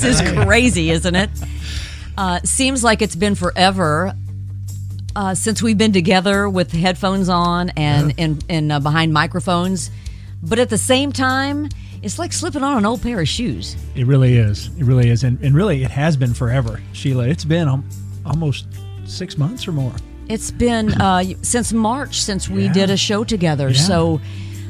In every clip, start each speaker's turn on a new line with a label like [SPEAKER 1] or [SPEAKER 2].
[SPEAKER 1] this is crazy, isn't it? Uh, seems like it's been forever uh, since we've been together with headphones on and and, and uh, behind microphones. But at the same time, it's like slipping on an old pair of shoes.
[SPEAKER 2] It really is. It really is. And, and really, it has been forever, Sheila. It's been um, almost six months or more.
[SPEAKER 1] It's been uh, since March since we
[SPEAKER 2] Yeah.
[SPEAKER 1] did a show together.
[SPEAKER 2] Yeah.
[SPEAKER 1] So,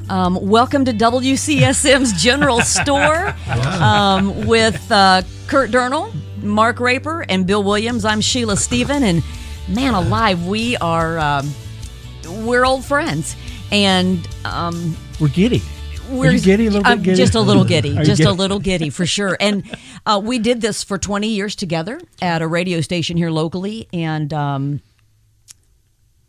[SPEAKER 1] um, welcome to WCSM's General Store um, with uh, Curt Durnall, Mark Raper, and Bill Williams. I'm Sheila Stephen, and man alive, we are um, we're old friends, and um,
[SPEAKER 2] We're giddy.
[SPEAKER 1] we're
[SPEAKER 2] Are you giddy? A little bit giddy?
[SPEAKER 1] just a little giddy, just a little giddy for sure. And uh, we did this for 20 years together at a radio station here locally, and um,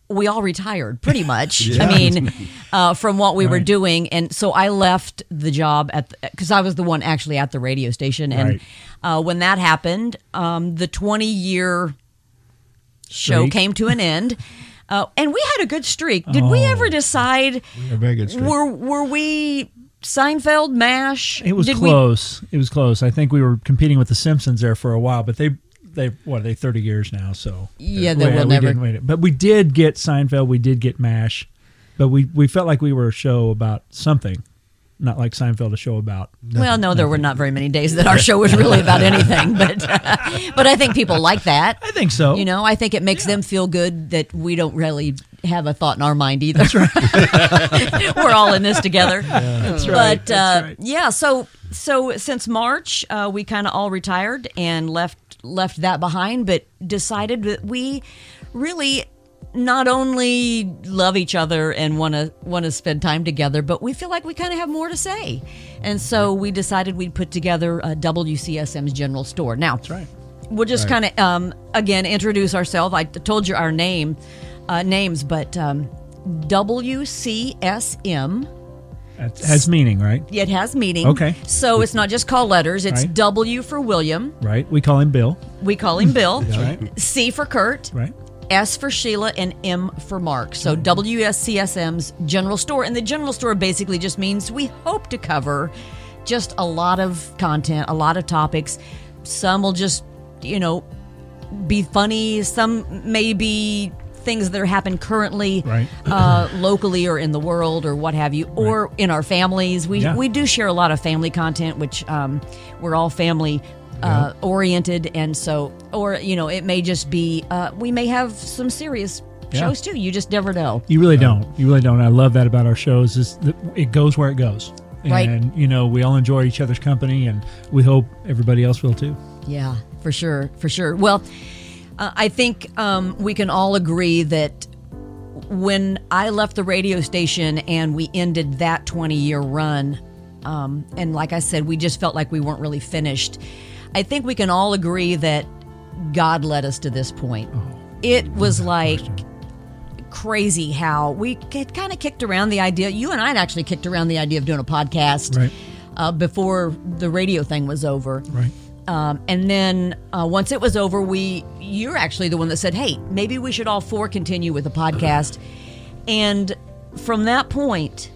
[SPEAKER 1] we all retired pretty much. I mean, uh, from what we were doing, and so I left the job at because I was the one actually at the radio station, and
[SPEAKER 2] Right.
[SPEAKER 1] uh, when that happened, um, the 20 year show came to an end. Uh, and we had a good streak. Did we
[SPEAKER 2] Oh.
[SPEAKER 1] ever decide?
[SPEAKER 3] A very good streak.
[SPEAKER 1] Were were we Seinfeld, Mash?
[SPEAKER 2] It was
[SPEAKER 1] Did we-
[SPEAKER 2] close. It was close. I think we were competing with the Simpsons there for a while, but they they what are they thirty years now? So
[SPEAKER 1] Yeah, they will never-
[SPEAKER 2] didn't. But we did get Seinfeld. We did get Mash, but we we felt like we were a show about something, not like Seinfeld a show about.
[SPEAKER 1] well, no, there were not very many days that our show was really about anything, but but I think people like that.
[SPEAKER 2] I think so.
[SPEAKER 1] You know, I think it makes them feel good that we don't really have a thought in our mind either. That's right. We're all in this together.
[SPEAKER 2] that's right.
[SPEAKER 1] But
[SPEAKER 2] that's
[SPEAKER 1] uh,
[SPEAKER 2] right.
[SPEAKER 1] yeah, so so since March, uh, we kind of all retired and left left that behind, but decided that we really not only love each other and want to want to spend time together, but we feel like we kind of have more to say, and so we decided we'd put together a WCSM's General Store. Now,
[SPEAKER 2] That's right.
[SPEAKER 1] we'll just kind of um, again introduce ourselves. I told you our name uh, names, but um, WCSM.
[SPEAKER 2] That has meaning, right?
[SPEAKER 1] It has meaning.
[SPEAKER 2] Okay.
[SPEAKER 1] So it's not just call letters. It's
[SPEAKER 2] Right.
[SPEAKER 1] W for William.
[SPEAKER 2] Right. We call him Bill.
[SPEAKER 1] We call him Bill.
[SPEAKER 2] That's right.
[SPEAKER 1] C for Curt.
[SPEAKER 2] Right.
[SPEAKER 1] S for Sheila and M for Mark. So WSCSM's general store. And the general store basically just means we hope to cover just a lot of content, a lot of topics. Some will just, you know, be funny. Some may be things that are happening currently
[SPEAKER 2] Right.
[SPEAKER 1] uh, locally or in the world or what have you, or in our families. We,
[SPEAKER 2] Yeah.
[SPEAKER 1] we do share a lot of family content, which um, we're all family uh, oriented. And so, or, you know, it may just be, uh, we may have some serious
[SPEAKER 2] Yeah.
[SPEAKER 1] shows too. You just never know.
[SPEAKER 2] You really don't. You really don't. I love that about our shows. Is that it goes where it goes.
[SPEAKER 1] Right.
[SPEAKER 2] And you know we all enjoy each other's company, and we hope everybody else will too.
[SPEAKER 1] Yeah, for sure, for sure. Well, uh, I think um, we can all agree that when I left the radio station and we ended that 20 year run, um, and like I said, we just felt like we weren't really finished. I think we can all agree that God led us to this point. it was like crazy how we kind of kicked around the idea. You and I had actually kicked around the idea of doing a podcast
[SPEAKER 2] Right.
[SPEAKER 1] uh, before the radio thing was over.
[SPEAKER 2] Right.
[SPEAKER 1] Um, and then uh, once it was over, we you're actually the one that said, "Hey, maybe we should all four continue with the podcast." And from that point,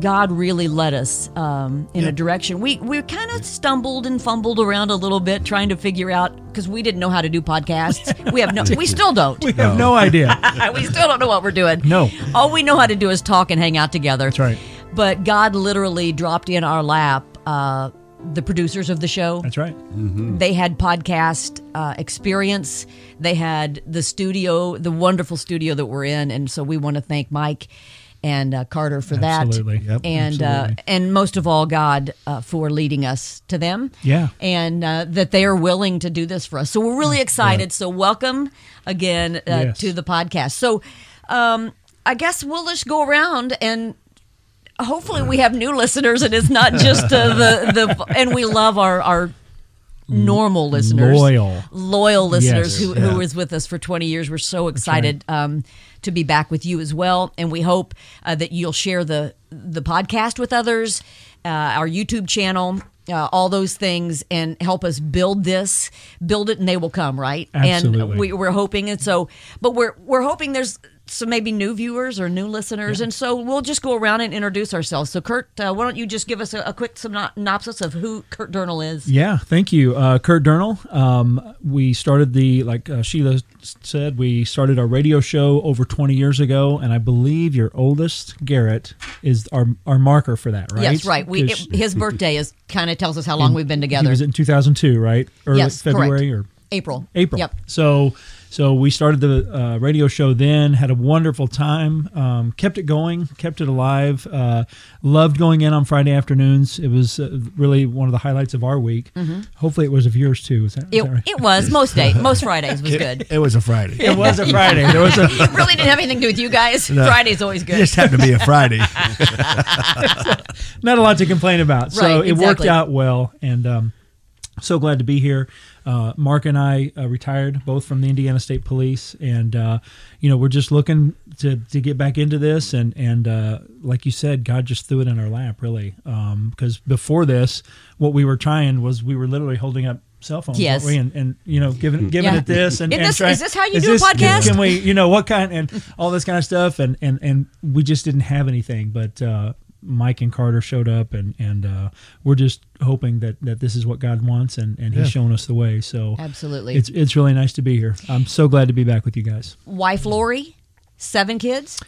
[SPEAKER 1] God really led us um, in a direction. We we kind of stumbled and fumbled around a little bit trying to figure out because we didn't know how to do podcasts. we have no, we still don't.
[SPEAKER 2] We have no idea.
[SPEAKER 1] we still don't know what we're doing.
[SPEAKER 2] No.
[SPEAKER 1] all we know how to do is talk and hang out together.
[SPEAKER 2] That's right.
[SPEAKER 1] But God literally dropped in our lap. Uh, the producers of the show.
[SPEAKER 2] That's right.
[SPEAKER 1] They had podcast uh, experience. They had the studio, the wonderful studio that we're in, and so we want to thank Mike and uh, Carter for
[SPEAKER 2] Absolutely.
[SPEAKER 1] that.
[SPEAKER 2] Yep,
[SPEAKER 1] and uh,
[SPEAKER 2] absolutely.
[SPEAKER 1] and most of all, God uh, for leading us to them.
[SPEAKER 2] Yeah.
[SPEAKER 1] and uh, that they are willing to do this for us. So we're really excited. So welcome again uh,
[SPEAKER 2] Yes.
[SPEAKER 1] to the podcast. So um, I guess we'll just go around and hopefully we have new listeners and it's not just uh, the the and we love our our normal listeners
[SPEAKER 2] Loyal.
[SPEAKER 1] loyal listeners
[SPEAKER 2] Yes.
[SPEAKER 1] who, who was with us for 20 years we're so excited um, to be back with you as well and we hope uh, that you'll share the the podcast with others uh, our youtube channel uh, all those things and help us build this build it and they will come right and
[SPEAKER 2] Absolutely.
[SPEAKER 1] we, we're hoping and so but we're we're hoping there's some maybe new viewers or new listeners, and so we'll just go around and introduce ourselves. So, Curt, uh, why don't you just give us a, a quick synopsis of who Curt Durnall is?
[SPEAKER 2] Yeah, thank you, uh, Curt Durnall. Um, we started the like uh, Sheila said, we started our radio show over 20 years ago, and I believe your oldest Garrett is our our marker for that, right?
[SPEAKER 1] Yes, right. We it, his birthday is kind of tells us how long we've been together.
[SPEAKER 2] He was in 2002, right? Early
[SPEAKER 1] Yes, correct.
[SPEAKER 2] February or
[SPEAKER 1] April.
[SPEAKER 2] April.
[SPEAKER 1] Yep.
[SPEAKER 2] So so we started the uh, radio show then, had a wonderful time, um, kept it going, kept it alive. Uh, loved going in on Friday afternoons. It was uh, really one of the highlights of our week. Hopefully, it was of yours too. Is that, is
[SPEAKER 1] Mm-hmm. It,
[SPEAKER 2] that right?
[SPEAKER 1] it was most day, most Fridays was good.
[SPEAKER 3] It was a Friday.
[SPEAKER 2] It was a Friday. There was a
[SPEAKER 1] It really didn't have anything to do with you guys. Friday's always good.
[SPEAKER 3] It
[SPEAKER 1] good.
[SPEAKER 3] just happened to be a Friday.
[SPEAKER 2] not a lot to complain about. So
[SPEAKER 1] Right,
[SPEAKER 2] it worked out well, and um, so glad to be here. Uh, Mark and I uh, retired both from the Indiana State Police, and uh, you know we're just looking to, to get back into this. And and uh, like you said, God just threw it in our lap, really. Because before this, what we were trying was we were literally holding up cell phones,
[SPEAKER 1] Yes.
[SPEAKER 2] we? and, and you know giving giving
[SPEAKER 1] Yeah.
[SPEAKER 2] it this and, and
[SPEAKER 1] this-
[SPEAKER 2] trying-
[SPEAKER 1] is this how you
[SPEAKER 2] is
[SPEAKER 1] do a
[SPEAKER 2] this-
[SPEAKER 1] podcast?
[SPEAKER 2] Can we, you know, what kind and all this kind of stuff, and and and we just didn't have anything, but. Mike and Carter showed up, and and uh, we're just hoping that, that this is what God wants, and, and He's
[SPEAKER 3] Yeah.
[SPEAKER 2] showing us the way. So
[SPEAKER 1] Absolutely.
[SPEAKER 2] it's it's really nice to be here. I'm so glad to be back with you guys.
[SPEAKER 1] Wife Lori, seven kids.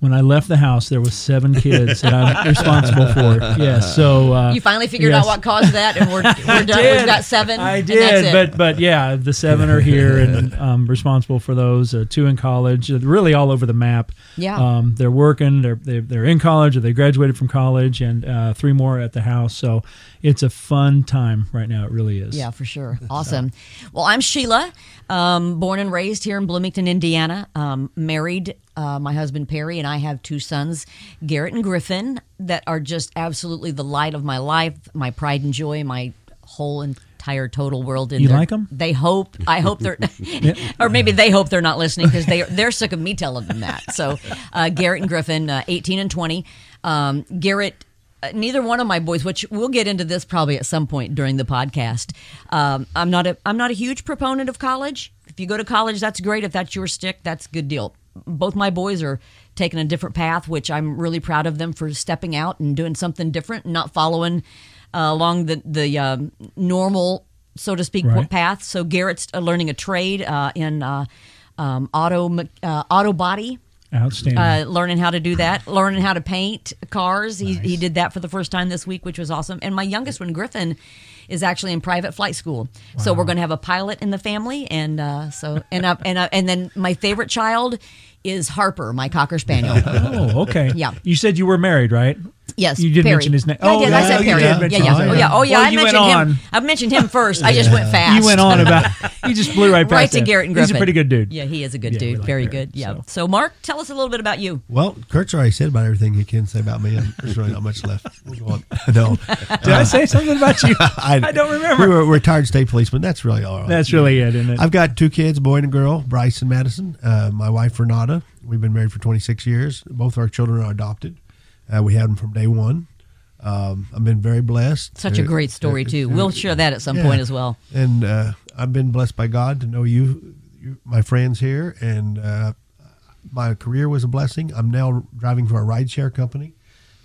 [SPEAKER 2] When I left the house, there was seven kids that I'm responsible for. Yes, so uh,
[SPEAKER 1] You finally figured
[SPEAKER 2] yes.
[SPEAKER 1] out what caused that, and we're, we're done. We've got seven.
[SPEAKER 2] I
[SPEAKER 1] and
[SPEAKER 2] did,
[SPEAKER 1] that's it.
[SPEAKER 2] but but yeah, the seven are here and um, responsible for those. Uh, two in college, uh, really all over the map.
[SPEAKER 1] Yeah.
[SPEAKER 2] um, they're working. They're, they're they're in college or they graduated from college, and uh, three more at the house. So it's a fun time right now. It really is.
[SPEAKER 1] Yeah, for sure. Awesome. Well, I'm Sheila, um, born and raised here in Bloomington, Indiana. Um, married. Uh, my husband Perry and I have two sons, Garrett and Griffin, that are just absolutely the light of my life, my pride and joy, my whole entire total world. In
[SPEAKER 2] You
[SPEAKER 1] their-
[SPEAKER 2] like 'em?
[SPEAKER 1] They hope. I hope they're, or maybe they hope they're not listening because they they're sick of me telling them that. So, uh, Garrett and Griffin, uh, 18 and 20. Um, Garrett uh, neither one of my boys which we'll get into this probably at some point during the podcast um, i'm not a i'm not a huge proponent of college if you go to college that's great if that's your stick that's a good deal both my boys are taking a different path which i'm really proud of them for stepping out and doing something different and not following uh, along the the um, normal so to speak
[SPEAKER 2] Right.
[SPEAKER 1] path so garrett's uh, learning a trade uh, in uh, um, auto uh, auto body
[SPEAKER 2] outstanding.
[SPEAKER 1] uh, learning how to do that, learning how to paint cars. He, he did that for the first time this week, which was awesome. And my youngest one, Griffin, is actually in private flight school. So we're going to have a pilot in the family, and uh, so and uh, and uh, and then my favorite child is Harper, my cocker spaniel.
[SPEAKER 2] oh, okay.
[SPEAKER 1] Yeah.
[SPEAKER 2] You said you were married, right?
[SPEAKER 1] Yes,
[SPEAKER 2] You did
[SPEAKER 1] Perry.
[SPEAKER 2] mention his name.
[SPEAKER 1] Yeah, I
[SPEAKER 2] Oh,
[SPEAKER 1] did. I said Perry.
[SPEAKER 2] did
[SPEAKER 1] Yeah,
[SPEAKER 2] mention
[SPEAKER 1] yeah, Oh, yeah. Oh, yeah.
[SPEAKER 2] Well,
[SPEAKER 1] I mentioned him. I mentioned him first. I just went fast.
[SPEAKER 2] You went on about. You just blew right past
[SPEAKER 1] right to. Garrett and
[SPEAKER 2] He's a pretty good dude.
[SPEAKER 1] Yeah, he is a good
[SPEAKER 2] Yeah,
[SPEAKER 1] dude.
[SPEAKER 2] like
[SPEAKER 1] Very
[SPEAKER 2] Garrett,
[SPEAKER 1] good. Yeah.
[SPEAKER 2] so.
[SPEAKER 1] So. Mark, tell us a little bit about you.
[SPEAKER 3] Well, Curt's already said about everything he can say about me. and There's really not much left. We'll go. No.
[SPEAKER 2] Did I say something about you?
[SPEAKER 3] I,
[SPEAKER 2] I don't remember.
[SPEAKER 3] We were retired state policeman. That's really all.
[SPEAKER 2] That's really it, isn't it?
[SPEAKER 3] I've got two kids, boy and a girl, Bryce and Madison. Uh, my wife, Renata. We've been married for 26 years. Both our children are adopted. Uh, we had them from day one. Um, I've been very blessed.
[SPEAKER 1] Such a
[SPEAKER 3] Uh,
[SPEAKER 1] great story,
[SPEAKER 3] uh,
[SPEAKER 1] too.
[SPEAKER 3] uh,
[SPEAKER 1] We'll share that at some
[SPEAKER 3] yeah.
[SPEAKER 1] point as well.
[SPEAKER 3] And uh, I've been blessed by God to know you, you my friends here, and uh, my career was a blessing. I'm now driving for a rideshare company,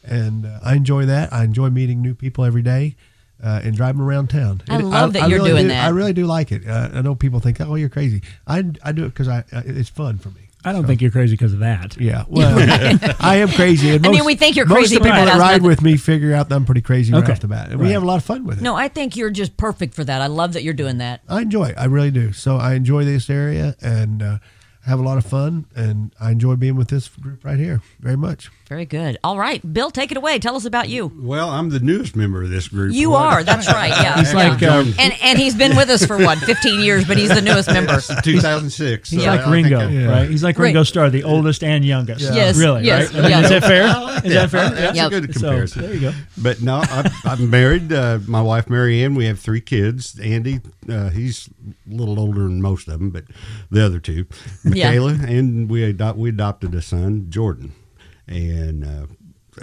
[SPEAKER 3] and uh, I enjoy that. I enjoy meeting new people every day. Uh, and driving around town.
[SPEAKER 1] I
[SPEAKER 3] And
[SPEAKER 1] love that you're
[SPEAKER 3] really
[SPEAKER 1] doing
[SPEAKER 3] do-
[SPEAKER 1] that.
[SPEAKER 3] I really do like it. Uh, I know people think, "Oh, you're crazy." I, I do it because I, I it's fun for me.
[SPEAKER 2] I don't think you're crazy because of that.
[SPEAKER 3] Yeah, well, I am crazy. And
[SPEAKER 1] I mean, we think you're
[SPEAKER 3] most
[SPEAKER 1] crazy, Most
[SPEAKER 3] of the people
[SPEAKER 1] that
[SPEAKER 3] that ride with me figure out that I'm pretty crazy right off the bat, and we have a lot of fun with it.
[SPEAKER 1] No, I think you're just perfect for that. I love that you're doing that.
[SPEAKER 3] I enjoy it. I really do. So I enjoy this area and uh, have a lot of fun, and I enjoy being with this group right here very much.
[SPEAKER 1] Very good. All right, Bill, take it away. Tell us about you.
[SPEAKER 4] Well, I'm the newest member of this group.
[SPEAKER 1] You
[SPEAKER 4] What-
[SPEAKER 1] are. That's right. Yeah.
[SPEAKER 2] He's
[SPEAKER 1] yeah.
[SPEAKER 2] like um,
[SPEAKER 1] and and he's been with us for what, 15 years, but he's the newest member.
[SPEAKER 4] 2006.
[SPEAKER 2] he's
[SPEAKER 4] so
[SPEAKER 2] like
[SPEAKER 4] I
[SPEAKER 2] Ringo,
[SPEAKER 4] I-
[SPEAKER 3] Yeah.
[SPEAKER 2] right? He's like
[SPEAKER 1] Right.
[SPEAKER 2] Ringo Starr, the oldest and youngest.
[SPEAKER 1] Yes,
[SPEAKER 2] really,
[SPEAKER 1] yes,
[SPEAKER 2] right? I mean,
[SPEAKER 1] yeah.
[SPEAKER 2] Is that fair? Is that fair?
[SPEAKER 4] That's
[SPEAKER 1] Yep.
[SPEAKER 4] a good
[SPEAKER 2] So,
[SPEAKER 4] comparison.
[SPEAKER 2] there you go.
[SPEAKER 4] But no, I'm, I'm married. Uh, my wife, Mary Ann, we have three kids. Andy, uh, he's a little older than most of them, but the other two,
[SPEAKER 1] Yeah.
[SPEAKER 4] And we adopt, we adopted a son, Jordan, and uh,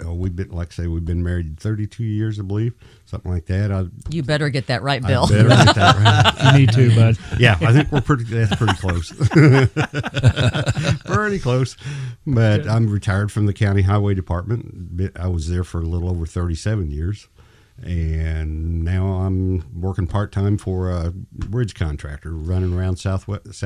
[SPEAKER 4] oh, we've been like I say we've been married 32 years, I believe, something like that. I,
[SPEAKER 1] You better get that right,
[SPEAKER 4] I
[SPEAKER 1] Bill.
[SPEAKER 4] better get that right.
[SPEAKER 2] You need to, bud.
[SPEAKER 4] Yeah, I think we're pretty. That's pretty close. pretty close. But I'm retired from the county highway department. I was there for a little over 37 years, and now I'm working part time for a bridge contractor, running around southwest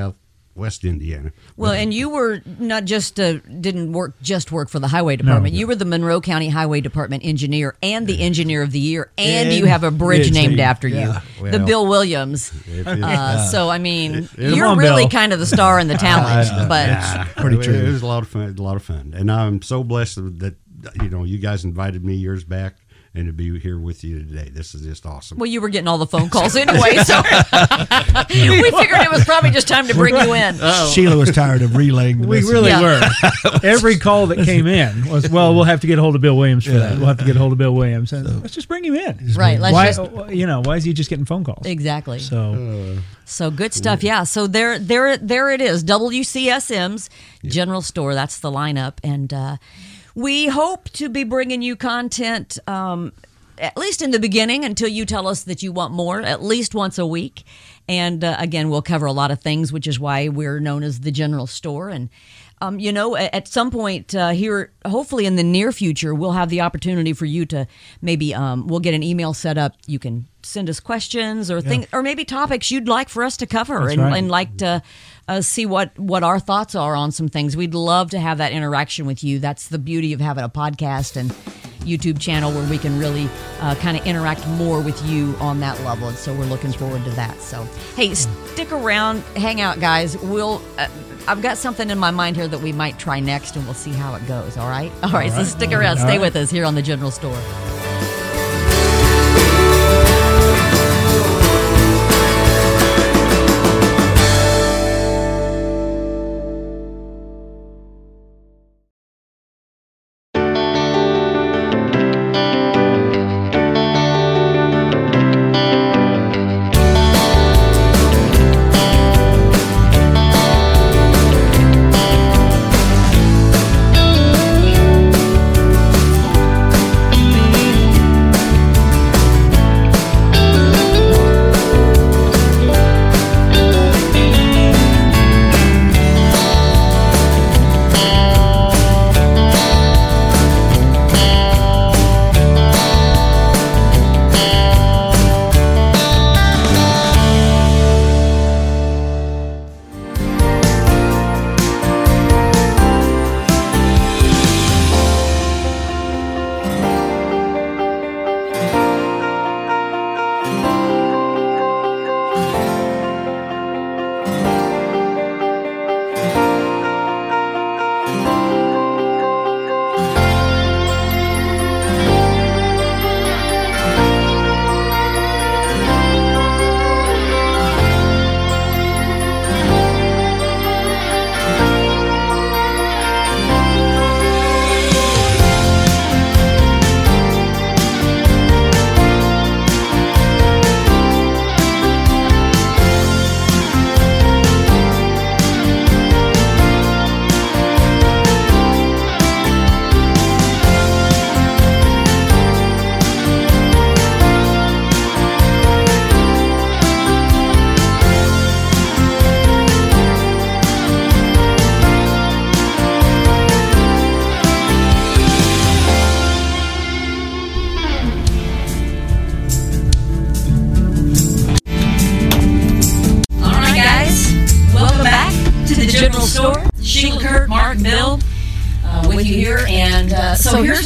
[SPEAKER 4] southwest Indiana.
[SPEAKER 1] Well, and you were not just uh, didn't work just work for the highway department. You were the Monroe County Highway Department engineer and the engineer of the year, and, you have a bridge
[SPEAKER 2] bridge
[SPEAKER 1] named
[SPEAKER 2] name.
[SPEAKER 1] after
[SPEAKER 3] Yeah.
[SPEAKER 1] you, the Bill Williams.
[SPEAKER 4] It- it-
[SPEAKER 1] Uh, so I mean,
[SPEAKER 4] Come
[SPEAKER 1] you're
[SPEAKER 2] on,
[SPEAKER 1] really
[SPEAKER 2] Bill.
[SPEAKER 1] kind of the star and the talent, but
[SPEAKER 4] Yeah,
[SPEAKER 3] pretty
[SPEAKER 4] it,
[SPEAKER 3] true.
[SPEAKER 4] It was a lot of fun. A lot of fun, and I'm so blessed that you know you guys invited me years back, and to be here with you today. This is just awesome.
[SPEAKER 1] well, you were getting all the phone calls anyway, so we figured it was probably just time to bring you in.
[SPEAKER 3] Sheila was tired of relaying the
[SPEAKER 2] We
[SPEAKER 3] message.
[SPEAKER 2] really
[SPEAKER 1] Yeah.
[SPEAKER 2] were. Every call that came in was, well, we'll have to get a hold of Bill Williams for that. We'll have to get a hold of Bill Williams. And let's just bring him in.
[SPEAKER 1] Right? Let's
[SPEAKER 2] Why,
[SPEAKER 1] just
[SPEAKER 2] you know, why is he just getting phone calls?
[SPEAKER 1] exactly.
[SPEAKER 2] So,
[SPEAKER 1] So good stuff, yeah. So there, there, there it is. WCSM's General Store. That's the lineup, and uh, we hope to be bringing you content. Um, at least in the beginning, until you tell us that you want more, at least once a week. And uh, again, we'll cover a lot of things, which is why we're known as the General Store. And um, you know, at some point uh, here, hopefully in the near future, we'll have the opportunity for you to maybe um, we'll get an email set up. You can send us questions or things, or maybe topics you'd like for us to cover,
[SPEAKER 2] That's
[SPEAKER 1] and,
[SPEAKER 2] right.
[SPEAKER 1] and like to uh, see what what our thoughts are on some things. We'd love to have that interaction with you. That's the beauty of having a podcast and YouTube channel where we can really uh, kind of interact more with you on that level. And so we're looking forward to that. So hey, stick around, hang out, guys. We'll. Uh, I've got something in my mind here that we might try next, and we'll see how it goes. All right, all right. So stick around,
[SPEAKER 2] All
[SPEAKER 1] stay
[SPEAKER 2] right.
[SPEAKER 1] with us here on the General Store.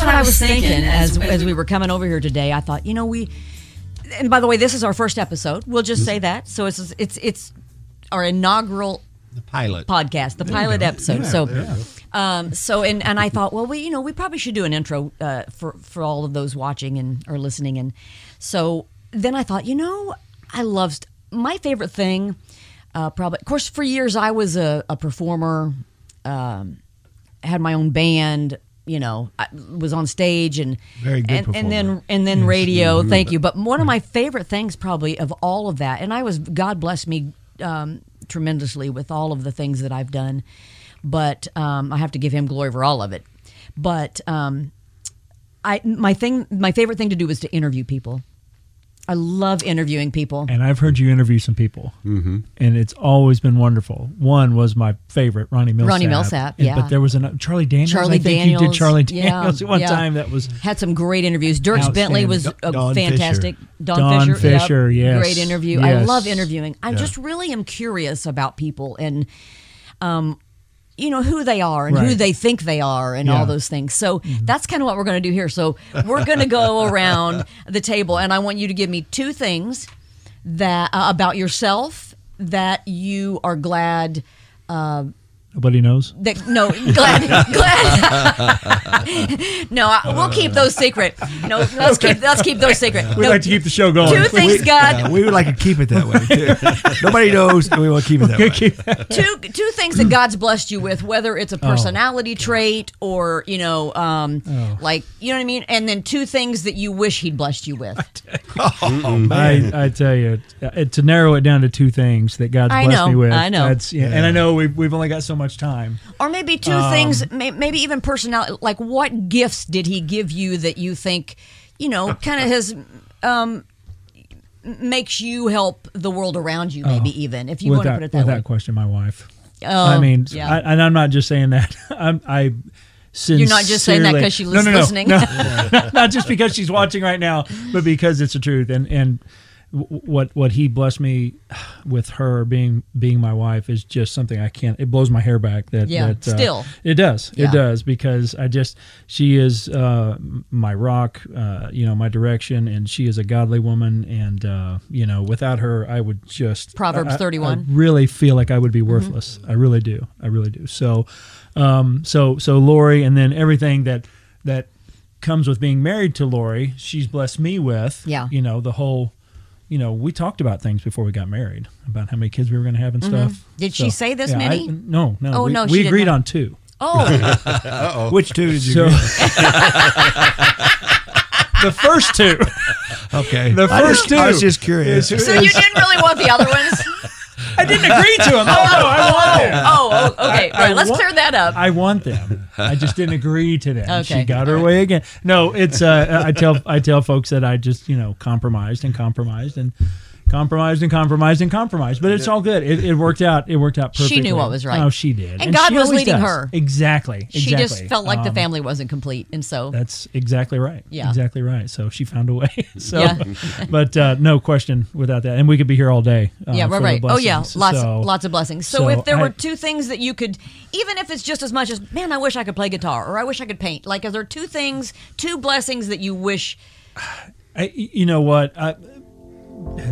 [SPEAKER 1] What I was thinking as as we were coming over here today. I thought, you know, we. And by the way, this is our first episode. We'll just say that. So it's it's it's our inaugural
[SPEAKER 3] The pilot.
[SPEAKER 1] podcast, the pilot episode. so, um, so and and I thought, well, we you know we probably should do an intro uh, for for all of those watching and or listening, and so then I thought, you know, I love st- my favorite thing. Uh, probably, of course, for years I was a, a performer, um, had my own band. You know, I was on stage and
[SPEAKER 3] Very good
[SPEAKER 1] and, and then and then radio. Thank you. But one of my favorite things, probably of all of that, and I was God bless me um, tremendously with all of the things that I've done. But um, I have to give Him glory for all of it. But um, I my thing, my favorite thing to do was to interview people. I love interviewing people.
[SPEAKER 2] And I've heard you interview some people, mm-hmm. and it's always been wonderful. One was my favorite, Ronnie Milsap.
[SPEAKER 1] Ronnie Milsap,
[SPEAKER 2] And-
[SPEAKER 1] yeah.
[SPEAKER 2] But there was an Charlie Daniels.
[SPEAKER 1] Charlie
[SPEAKER 2] I think
[SPEAKER 1] Daniels.
[SPEAKER 2] you did Charlie
[SPEAKER 1] yeah,
[SPEAKER 2] Daniels at one
[SPEAKER 1] yeah.
[SPEAKER 2] time. That was
[SPEAKER 1] had some great interviews. Dierks Bentley was
[SPEAKER 3] Outstanding.
[SPEAKER 1] uh,
[SPEAKER 3] Don
[SPEAKER 1] fantastic. Don,
[SPEAKER 2] Don
[SPEAKER 1] Fisher, yep.
[SPEAKER 2] Fisher, yes.
[SPEAKER 1] great interview. I love interviewing. I just really am curious about people and, um, you know who they are and who they think they are and
[SPEAKER 2] Yeah.
[SPEAKER 1] all those things. So that's kind of what we're going to do here. So we're going to go around the table and I want you to give me two things that uh, about yourself that you are glad
[SPEAKER 2] nobody knows.
[SPEAKER 1] that no glad glad no I, we'll keep those secret no let's keep let's keep those secret
[SPEAKER 2] We'd
[SPEAKER 1] no,
[SPEAKER 2] like to keep the show going.
[SPEAKER 1] two things god
[SPEAKER 3] Yeah, we would like to keep it that way. Too. Nobody knows, and we want to keep it that way.
[SPEAKER 2] Keep-
[SPEAKER 1] two two things that god's blessed you with whether it's a
[SPEAKER 2] Oh.
[SPEAKER 1] personality trait or you know um like you know what i mean and then two things that you wish he'd blessed you with
[SPEAKER 3] Oh man,
[SPEAKER 2] I, I tell you, uh, to narrow it down to two things that God's
[SPEAKER 1] I
[SPEAKER 2] blessed
[SPEAKER 1] know,
[SPEAKER 2] me with.
[SPEAKER 1] I know.
[SPEAKER 2] That's, yeah, And I know we've, we've only got so much time.
[SPEAKER 1] or maybe two
[SPEAKER 2] Um,
[SPEAKER 1] things may, maybe even personality like what gifts did he give you that you think you know kind of has um makes you help the world around you maybe even if you want to put it that
[SPEAKER 2] without
[SPEAKER 1] way That
[SPEAKER 2] question, my wife.
[SPEAKER 1] Oh,
[SPEAKER 2] I mean,
[SPEAKER 1] yeah.
[SPEAKER 2] I, and I'm not just saying that. I'm, I
[SPEAKER 1] You're not just saying that
[SPEAKER 2] because
[SPEAKER 1] she's
[SPEAKER 2] no, no, no,
[SPEAKER 1] listening.
[SPEAKER 2] No, not just because she's watching right now, but because it's the truth. And and what what he blessed me with her being being my wife is just something I can't. It blows my hair back. That
[SPEAKER 1] Yeah,
[SPEAKER 2] that, uh,
[SPEAKER 1] still.
[SPEAKER 2] it does.
[SPEAKER 1] Yeah.
[SPEAKER 2] It does because I just she is uh, my rock. Uh, you know my direction, and she is a godly woman. And uh, you know without her, I would just
[SPEAKER 1] Proverbs
[SPEAKER 2] I-
[SPEAKER 1] 31.
[SPEAKER 2] Really feel like I would
[SPEAKER 1] Mm-hmm.
[SPEAKER 2] be worthless. I really do. I really do. So, um, so so Lori, and then everything that that comes with being married to Lori, she's blessed me with.
[SPEAKER 1] Yeah.
[SPEAKER 2] You know the whole. You know, we talked about things before we got married about how many kids we were going to have and stuff.
[SPEAKER 1] Mm-hmm. Did she say this
[SPEAKER 2] yeah,
[SPEAKER 1] many?
[SPEAKER 2] I, no, no.
[SPEAKER 1] Oh,
[SPEAKER 2] we,
[SPEAKER 1] no, she
[SPEAKER 2] we
[SPEAKER 1] did
[SPEAKER 2] agreed
[SPEAKER 1] not.
[SPEAKER 2] on two.
[SPEAKER 1] oh
[SPEAKER 3] which two did you?
[SPEAKER 2] So the first two,
[SPEAKER 3] okay,
[SPEAKER 2] the
[SPEAKER 3] I
[SPEAKER 2] first
[SPEAKER 3] two. I was just curious.
[SPEAKER 1] so you didn't really want the other ones
[SPEAKER 2] I didn't agree to them. Oh no, I want them.
[SPEAKER 1] oh, oh okay
[SPEAKER 2] I
[SPEAKER 1] right let's
[SPEAKER 2] wa-
[SPEAKER 1] clear that up
[SPEAKER 2] I want them. I just didn't agree to them.
[SPEAKER 1] Okay.
[SPEAKER 2] She got her way again. No, it's uh, I tell I tell folks that I just you know compromised and compromised and compromised and compromised and compromised, but it's all good. It, it worked out. It worked out perfectly.
[SPEAKER 1] She knew what was right.
[SPEAKER 2] Oh, she did,
[SPEAKER 1] And God was leading
[SPEAKER 2] does.
[SPEAKER 1] her.
[SPEAKER 2] Exactly.
[SPEAKER 1] she just felt like the
[SPEAKER 2] Um,
[SPEAKER 1] family wasn't complete and so
[SPEAKER 2] That's exactly right.
[SPEAKER 1] Yeah.
[SPEAKER 2] exactly right. So she found a way. so,
[SPEAKER 1] Yeah.
[SPEAKER 2] but uh, no question without that, and we could be here all day. Uh,
[SPEAKER 1] yeah, right, right. Oh yeah, lots,
[SPEAKER 2] So-
[SPEAKER 1] lots of blessings. So,
[SPEAKER 2] so
[SPEAKER 1] if there
[SPEAKER 2] I-
[SPEAKER 1] were two things that you could, even if it's just as much as, man, I wish I could play guitar, or I wish I could paint. Like, are there two things, two blessings that you wish?
[SPEAKER 2] I, you know what? I,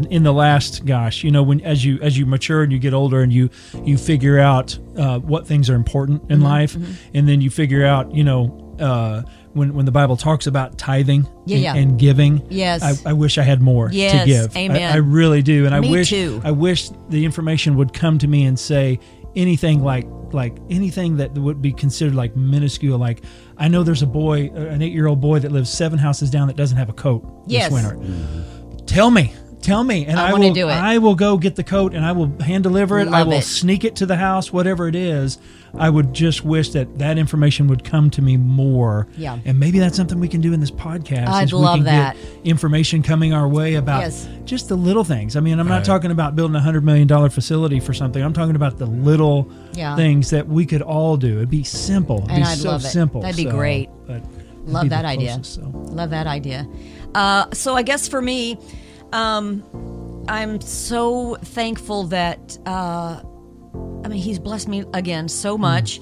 [SPEAKER 2] in the last, gosh, you know, when as you as you mature and you get older and you you figure out uh, what things are important
[SPEAKER 1] Mm-hmm,
[SPEAKER 2] in life, and then you figure out, you know, uh, when when the Bible talks about tithing
[SPEAKER 1] Yeah,
[SPEAKER 2] and,
[SPEAKER 1] yeah.
[SPEAKER 2] and giving,
[SPEAKER 1] Yes.
[SPEAKER 2] I, I wish I had more
[SPEAKER 1] Yes,
[SPEAKER 2] to give. I-
[SPEAKER 1] amen.
[SPEAKER 2] I, really do, and I wish
[SPEAKER 1] too.
[SPEAKER 2] I wish the information would come to me and say anything like like anything that would be considered like minuscule. Like I know there's a boy, an eight year old boy that lives seven houses down that doesn't have a coat
[SPEAKER 1] Yes.
[SPEAKER 2] this winter tell me tell me and
[SPEAKER 1] I
[SPEAKER 2] i, will
[SPEAKER 1] do it.
[SPEAKER 2] i will go get the coat and i will hand deliver it i will
[SPEAKER 1] it.
[SPEAKER 2] sneak it to the house whatever it is i would just wish that that information would come to me more
[SPEAKER 1] Yeah.
[SPEAKER 2] and maybe that's something we can do in this podcast
[SPEAKER 1] I'd
[SPEAKER 2] is we
[SPEAKER 1] love
[SPEAKER 2] can
[SPEAKER 1] that.
[SPEAKER 2] get information coming our way about
[SPEAKER 1] Yes.
[SPEAKER 2] just the little things i mean i'm not talking about building a hundred million dollar facility for something i'm talking about the little
[SPEAKER 1] Yeah.
[SPEAKER 2] things that we could all do it'd be simple it'd
[SPEAKER 1] And
[SPEAKER 2] be
[SPEAKER 1] I'd
[SPEAKER 2] so
[SPEAKER 1] love it.
[SPEAKER 2] simple
[SPEAKER 1] That'd be
[SPEAKER 2] So,
[SPEAKER 1] great.
[SPEAKER 2] but it'd
[SPEAKER 1] Love
[SPEAKER 2] be
[SPEAKER 1] that
[SPEAKER 2] the
[SPEAKER 1] idea.
[SPEAKER 2] so.
[SPEAKER 1] Love that idea. Uh, so I guess for me, um, I'm so thankful that uh, I mean He's blessed me again so
[SPEAKER 2] Hmm.
[SPEAKER 1] much.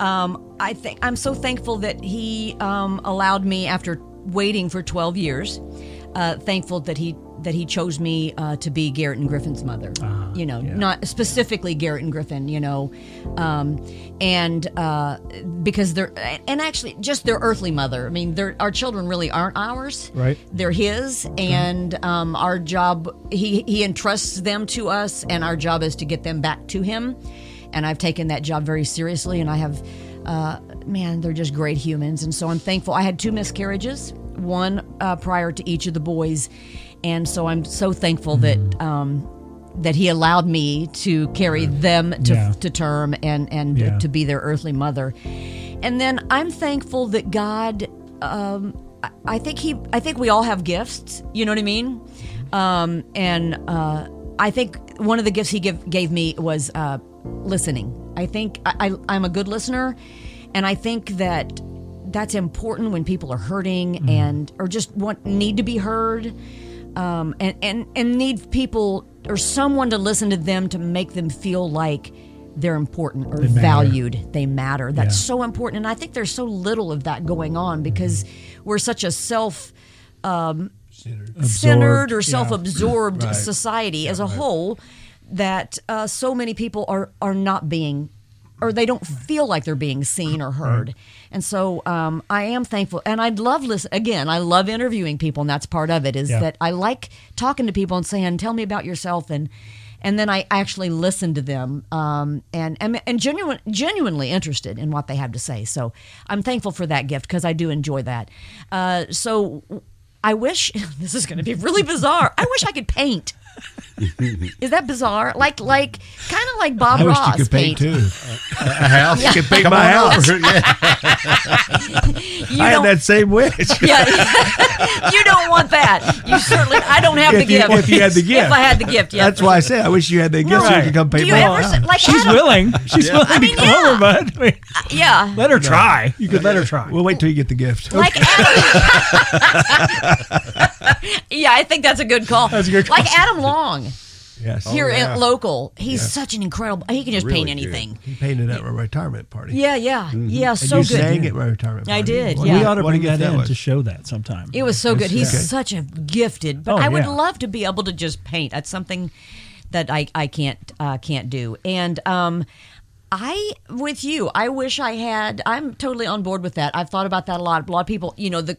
[SPEAKER 1] Um, I think I'm so thankful that He um, allowed me after waiting for 12 years. Uh, thankful that He that He chose me uh, to be Garrett and Griffin's mother. you know,
[SPEAKER 2] yeah.
[SPEAKER 1] not specifically Garrett and Griffin. You know, um, and uh, because they're and actually just their earthly mother. I mean, they're, our children really aren't ours.
[SPEAKER 2] Right.
[SPEAKER 1] They're his, and um, our job he he entrusts them to us, and our job is to get them back to him. And I've taken that job very seriously, and I have, uh, man, they're just great humans, and so I'm thankful. I had two miscarriages, one uh, prior to each of the boys, and so I'm so thankful that. Um, that he allowed me to carry them to,
[SPEAKER 2] Yeah.
[SPEAKER 1] to term and and
[SPEAKER 2] Yeah.
[SPEAKER 1] to be their earthly mother, and then I'm thankful that God um, I- think he I think we all have gifts. You know what I mean? Um, and uh, I think one of the gifts he give, gave me was uh, listening. I think I, I, I'm a good listener, and I think that that's important when people are hurting and or just want need to be heard, um, and and and need people or someone to listen to them to make them feel like they're important or
[SPEAKER 2] They
[SPEAKER 1] valued. They matter. That's
[SPEAKER 2] Yeah.
[SPEAKER 1] so important, and I think there's so little of that going on because we're such a self centered or self-absorbed
[SPEAKER 3] Right.
[SPEAKER 1] society as a whole that uh, so many people are are not being or they don't feel like they're being seen or heard and so um, i am thankful and i'd love listen again i love interviewing people and that's part of it is
[SPEAKER 2] Yeah.
[SPEAKER 1] that i like talking to people and saying tell me about yourself and and then I actually listen to them um, and and, and genuine, genuinely interested in what they have to say. So I'm thankful for that gift because I do enjoy that. Uh, so I wish this is going to be really bizarre. I wish I could paint. Is that bizarre? Like like kind of like Bob
[SPEAKER 3] I wish
[SPEAKER 1] Ross
[SPEAKER 3] you could paint, too.
[SPEAKER 4] A house.
[SPEAKER 3] You could paint
[SPEAKER 4] Come
[SPEAKER 3] my
[SPEAKER 4] on
[SPEAKER 3] house.
[SPEAKER 4] Yeah.
[SPEAKER 1] You
[SPEAKER 3] I had
[SPEAKER 1] don't-
[SPEAKER 3] that same wish.
[SPEAKER 1] Yeah, you don't want that. You certainly. I don't have
[SPEAKER 3] If
[SPEAKER 1] the
[SPEAKER 3] you-
[SPEAKER 1] gift.
[SPEAKER 3] if you had the gift.
[SPEAKER 1] If I had the gift, yeah.
[SPEAKER 3] That's why I said I wish you had the gift so you could come paint
[SPEAKER 1] Do
[SPEAKER 3] my house.
[SPEAKER 1] say- like
[SPEAKER 2] She's
[SPEAKER 1] Adam,
[SPEAKER 2] willing. She's willing
[SPEAKER 1] mean,
[SPEAKER 2] to come
[SPEAKER 1] yeah.
[SPEAKER 2] over, bud. I mean, uh,
[SPEAKER 1] Yeah.
[SPEAKER 2] let her try. You could let her try.
[SPEAKER 3] We'll wait till you get the gift.
[SPEAKER 1] Like Adam. yeah, I think that's a good call.
[SPEAKER 2] That's a good call.
[SPEAKER 1] Like Adam Long
[SPEAKER 3] yes.
[SPEAKER 1] here
[SPEAKER 4] yeah.
[SPEAKER 1] in local. He's such an incredible. He can just
[SPEAKER 4] Really
[SPEAKER 1] paint
[SPEAKER 4] good.
[SPEAKER 1] anything.
[SPEAKER 3] He painted at my retirement party.
[SPEAKER 1] Yeah, yeah, yeah.
[SPEAKER 3] And
[SPEAKER 1] So
[SPEAKER 3] you
[SPEAKER 1] good.
[SPEAKER 3] sang at my retirement Party.
[SPEAKER 1] I did,
[SPEAKER 3] What-
[SPEAKER 1] yeah.
[SPEAKER 2] we ought to bring
[SPEAKER 3] gift
[SPEAKER 2] that in
[SPEAKER 3] was.
[SPEAKER 2] to show that sometime.
[SPEAKER 1] It was so good. He's
[SPEAKER 3] Okay.
[SPEAKER 1] such a gifted, but
[SPEAKER 2] Oh,
[SPEAKER 1] I would
[SPEAKER 2] yeah.
[SPEAKER 1] love to be able to just paint. That's something that I I can't uh, can't do. And um, I with you, I wish I had. I'm totally on board with that. I've thought about that a lot. A lot of people, you know, the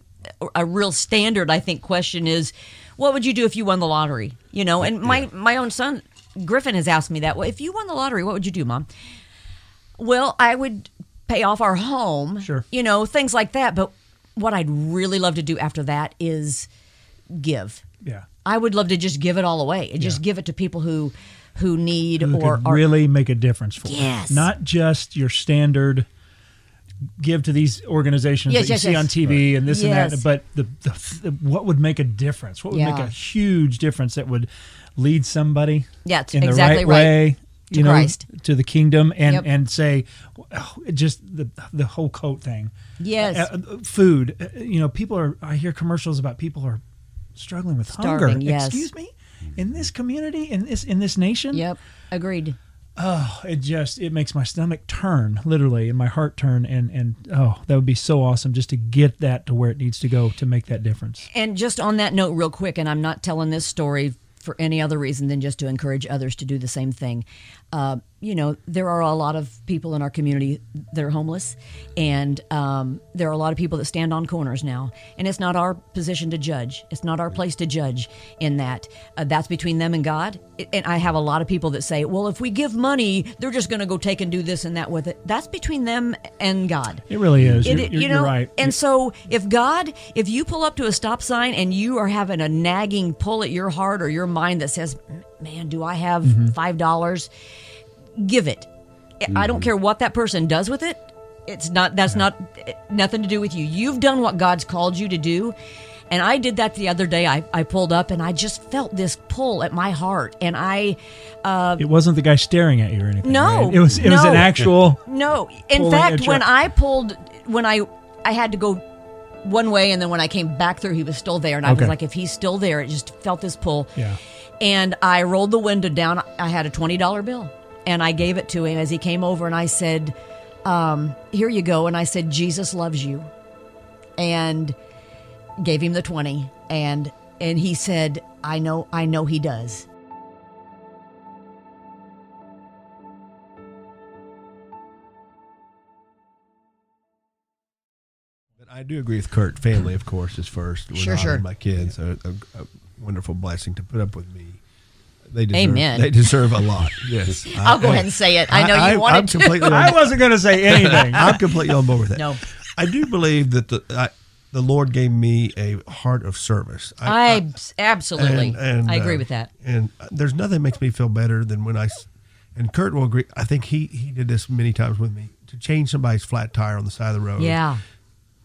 [SPEAKER 1] a real standard I think question is, what would you do if you won the lottery? You know, and my my own son Griffin has asked me that. Well, if you won the lottery, what would you do, Mom? Well, I would pay off our home.
[SPEAKER 2] Sure.
[SPEAKER 1] You know, things like that. But what I'd really love to do after that is give.
[SPEAKER 2] yeah.
[SPEAKER 1] I would love to just give it all away and just give it to people who who need
[SPEAKER 2] Who
[SPEAKER 1] or are
[SPEAKER 2] really make a difference for.
[SPEAKER 1] Yes.
[SPEAKER 2] Not just your standard give to these organizations
[SPEAKER 1] Yes,
[SPEAKER 2] that you
[SPEAKER 1] yes,
[SPEAKER 2] see on TV and this and that, but the, the, the what would make a difference? What would make a huge difference that would lead somebody
[SPEAKER 1] Yeah,
[SPEAKER 2] in the
[SPEAKER 1] exactly
[SPEAKER 2] right,
[SPEAKER 1] right.
[SPEAKER 2] way,
[SPEAKER 1] To
[SPEAKER 2] you know,
[SPEAKER 1] Christ.
[SPEAKER 2] to the kingdom, and
[SPEAKER 1] Yep.
[SPEAKER 2] and say, oh, just the the whole coat thing.
[SPEAKER 1] Yes.
[SPEAKER 2] Uh, uh, food. Uh, you know, people are. I hear commercials about people are struggling with hunger.
[SPEAKER 1] Yes.
[SPEAKER 2] Excuse me, in this community, in this in this nation.
[SPEAKER 1] Yep. Agreed.
[SPEAKER 2] Oh, it just it makes my stomach turn literally and my heart turn and and oh that would be so awesome just to get that to where it needs to go to make that difference.
[SPEAKER 1] And just on that note, real quick, and I'm not telling this story for any other reason than just to encourage others to do the same thing. Uh, you know, there are a lot of people in our community that are homeless, and um, there are a lot of people that stand on corners now. And it's not our position to judge. It's not our place to judge in that. Uh, that's between them and God. And I have a lot of people that say, well, if we give money, they're just going to go take and do this and that with it. That's between them and God.
[SPEAKER 2] It really is.
[SPEAKER 1] It-
[SPEAKER 2] you're, you're,
[SPEAKER 1] you know,
[SPEAKER 2] right.
[SPEAKER 1] and so if God, if you pull up to a stop sign and you are having a nagging pull at your heart or your mind that says, "Man, do I have
[SPEAKER 2] Mm-hmm.
[SPEAKER 1] five dollars?" Give it. I
[SPEAKER 2] Mm-hmm.
[SPEAKER 1] don't care what that person does with it. It's not. That's not nothing to do with you. You've done what God's called you to do. And I did that the other day. I, I pulled up and I just felt this pull at my heart. And I,
[SPEAKER 2] it wasn't the guy staring at you or anything.
[SPEAKER 1] No,
[SPEAKER 2] right? it was it was an actual.
[SPEAKER 1] No, in fact, when I pulled, when I, I had to go one way, and then when I came back through, he was still there, and I
[SPEAKER 2] Okay.
[SPEAKER 1] was like, if he's still there, it just felt this pull.
[SPEAKER 2] Yeah.
[SPEAKER 1] And I rolled the window down. I had a twenty dollar bill, and I gave it to him as he came over, and I said, um, "Here you go." And I said, "Jesus loves you," and gave him the twenty, and and he said, "I know, I know he does."
[SPEAKER 3] I do agree with Curt. Family, of course, is first. We're
[SPEAKER 1] Sure,
[SPEAKER 3] not
[SPEAKER 1] sure.
[SPEAKER 3] My kids are a, a wonderful blessing to put up with me. They deserve,
[SPEAKER 1] Amen.
[SPEAKER 3] They deserve a lot. Yes,
[SPEAKER 1] I'll go ahead and say it. I know you wanted
[SPEAKER 3] I'm
[SPEAKER 1] to.
[SPEAKER 3] Completely on,
[SPEAKER 2] I wasn't going to say anything.
[SPEAKER 3] I'm completely on board with that.
[SPEAKER 1] No.
[SPEAKER 3] I do believe that the I, the Lord gave me a heart of service.
[SPEAKER 1] I absolutely,
[SPEAKER 3] and- and,
[SPEAKER 1] I agree
[SPEAKER 3] uh,
[SPEAKER 1] with that.
[SPEAKER 3] And there's nothing that makes me feel better than when I and Curt will agree. I think he he did this many times with me to change somebody's flat tire on the side of the road.
[SPEAKER 1] Yeah,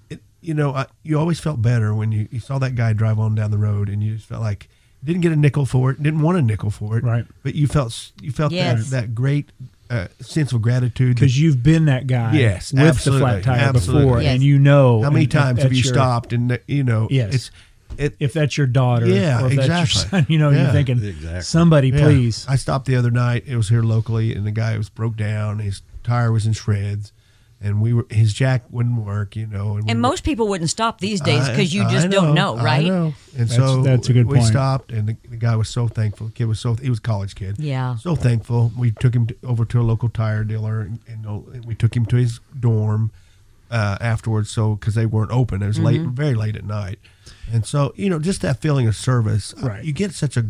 [SPEAKER 3] It, you know, I, you always felt better when you, you saw that guy drive on down the road, and you just felt like didn't get a nickel for it, didn't want a nickel for it,
[SPEAKER 2] Right.
[SPEAKER 3] But you felt you felt
[SPEAKER 1] Yes.
[SPEAKER 3] that that great uh, sense of gratitude.
[SPEAKER 2] because you've been that guy
[SPEAKER 3] Yes,
[SPEAKER 2] with
[SPEAKER 3] absolutely,
[SPEAKER 2] the flat tire
[SPEAKER 3] absolutely.
[SPEAKER 2] before,
[SPEAKER 1] Yes.
[SPEAKER 2] and you know
[SPEAKER 3] how many
[SPEAKER 2] and
[SPEAKER 3] times have you
[SPEAKER 2] your-
[SPEAKER 3] stopped and you know
[SPEAKER 2] Yes.
[SPEAKER 3] it's it
[SPEAKER 2] If that's your daughter,
[SPEAKER 3] Yeah,
[SPEAKER 2] or if that's your
[SPEAKER 3] exactly.
[SPEAKER 2] son, you know, you're thinking,
[SPEAKER 4] Exactly.
[SPEAKER 2] somebody,
[SPEAKER 3] Yeah.
[SPEAKER 2] please.
[SPEAKER 3] I stopped the other night. It was here locally, and the guy was broke down. His tire was in shreds, and we were his jack wouldn't work. You know, we
[SPEAKER 1] And
[SPEAKER 3] were-
[SPEAKER 1] most people wouldn't stop these days because you
[SPEAKER 3] I
[SPEAKER 1] just don't know,
[SPEAKER 3] I
[SPEAKER 1] right?
[SPEAKER 3] know. And
[SPEAKER 2] That's-
[SPEAKER 3] so
[SPEAKER 2] that's a good
[SPEAKER 3] we
[SPEAKER 2] point.
[SPEAKER 3] stopped, and the, the guy was so thankful. The kid was so he was a college kid.
[SPEAKER 1] Yeah.
[SPEAKER 3] So thankful. We took him to, over to a local tire dealer, and, and we took him to his dorm uh, afterwards. So because they weren't open, it was late,
[SPEAKER 1] Mm-hmm.
[SPEAKER 3] very late at night, and so you know, just that feeling of service, uh,
[SPEAKER 2] Right.
[SPEAKER 3] You get such a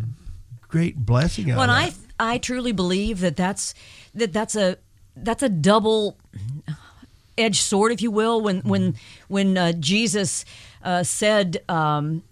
[SPEAKER 3] great blessing out
[SPEAKER 1] Well,
[SPEAKER 3] of
[SPEAKER 1] and. I I truly believe that that's that that's a that's a double edged sword, if you will. When when when uh, Jesus uh, said. Um,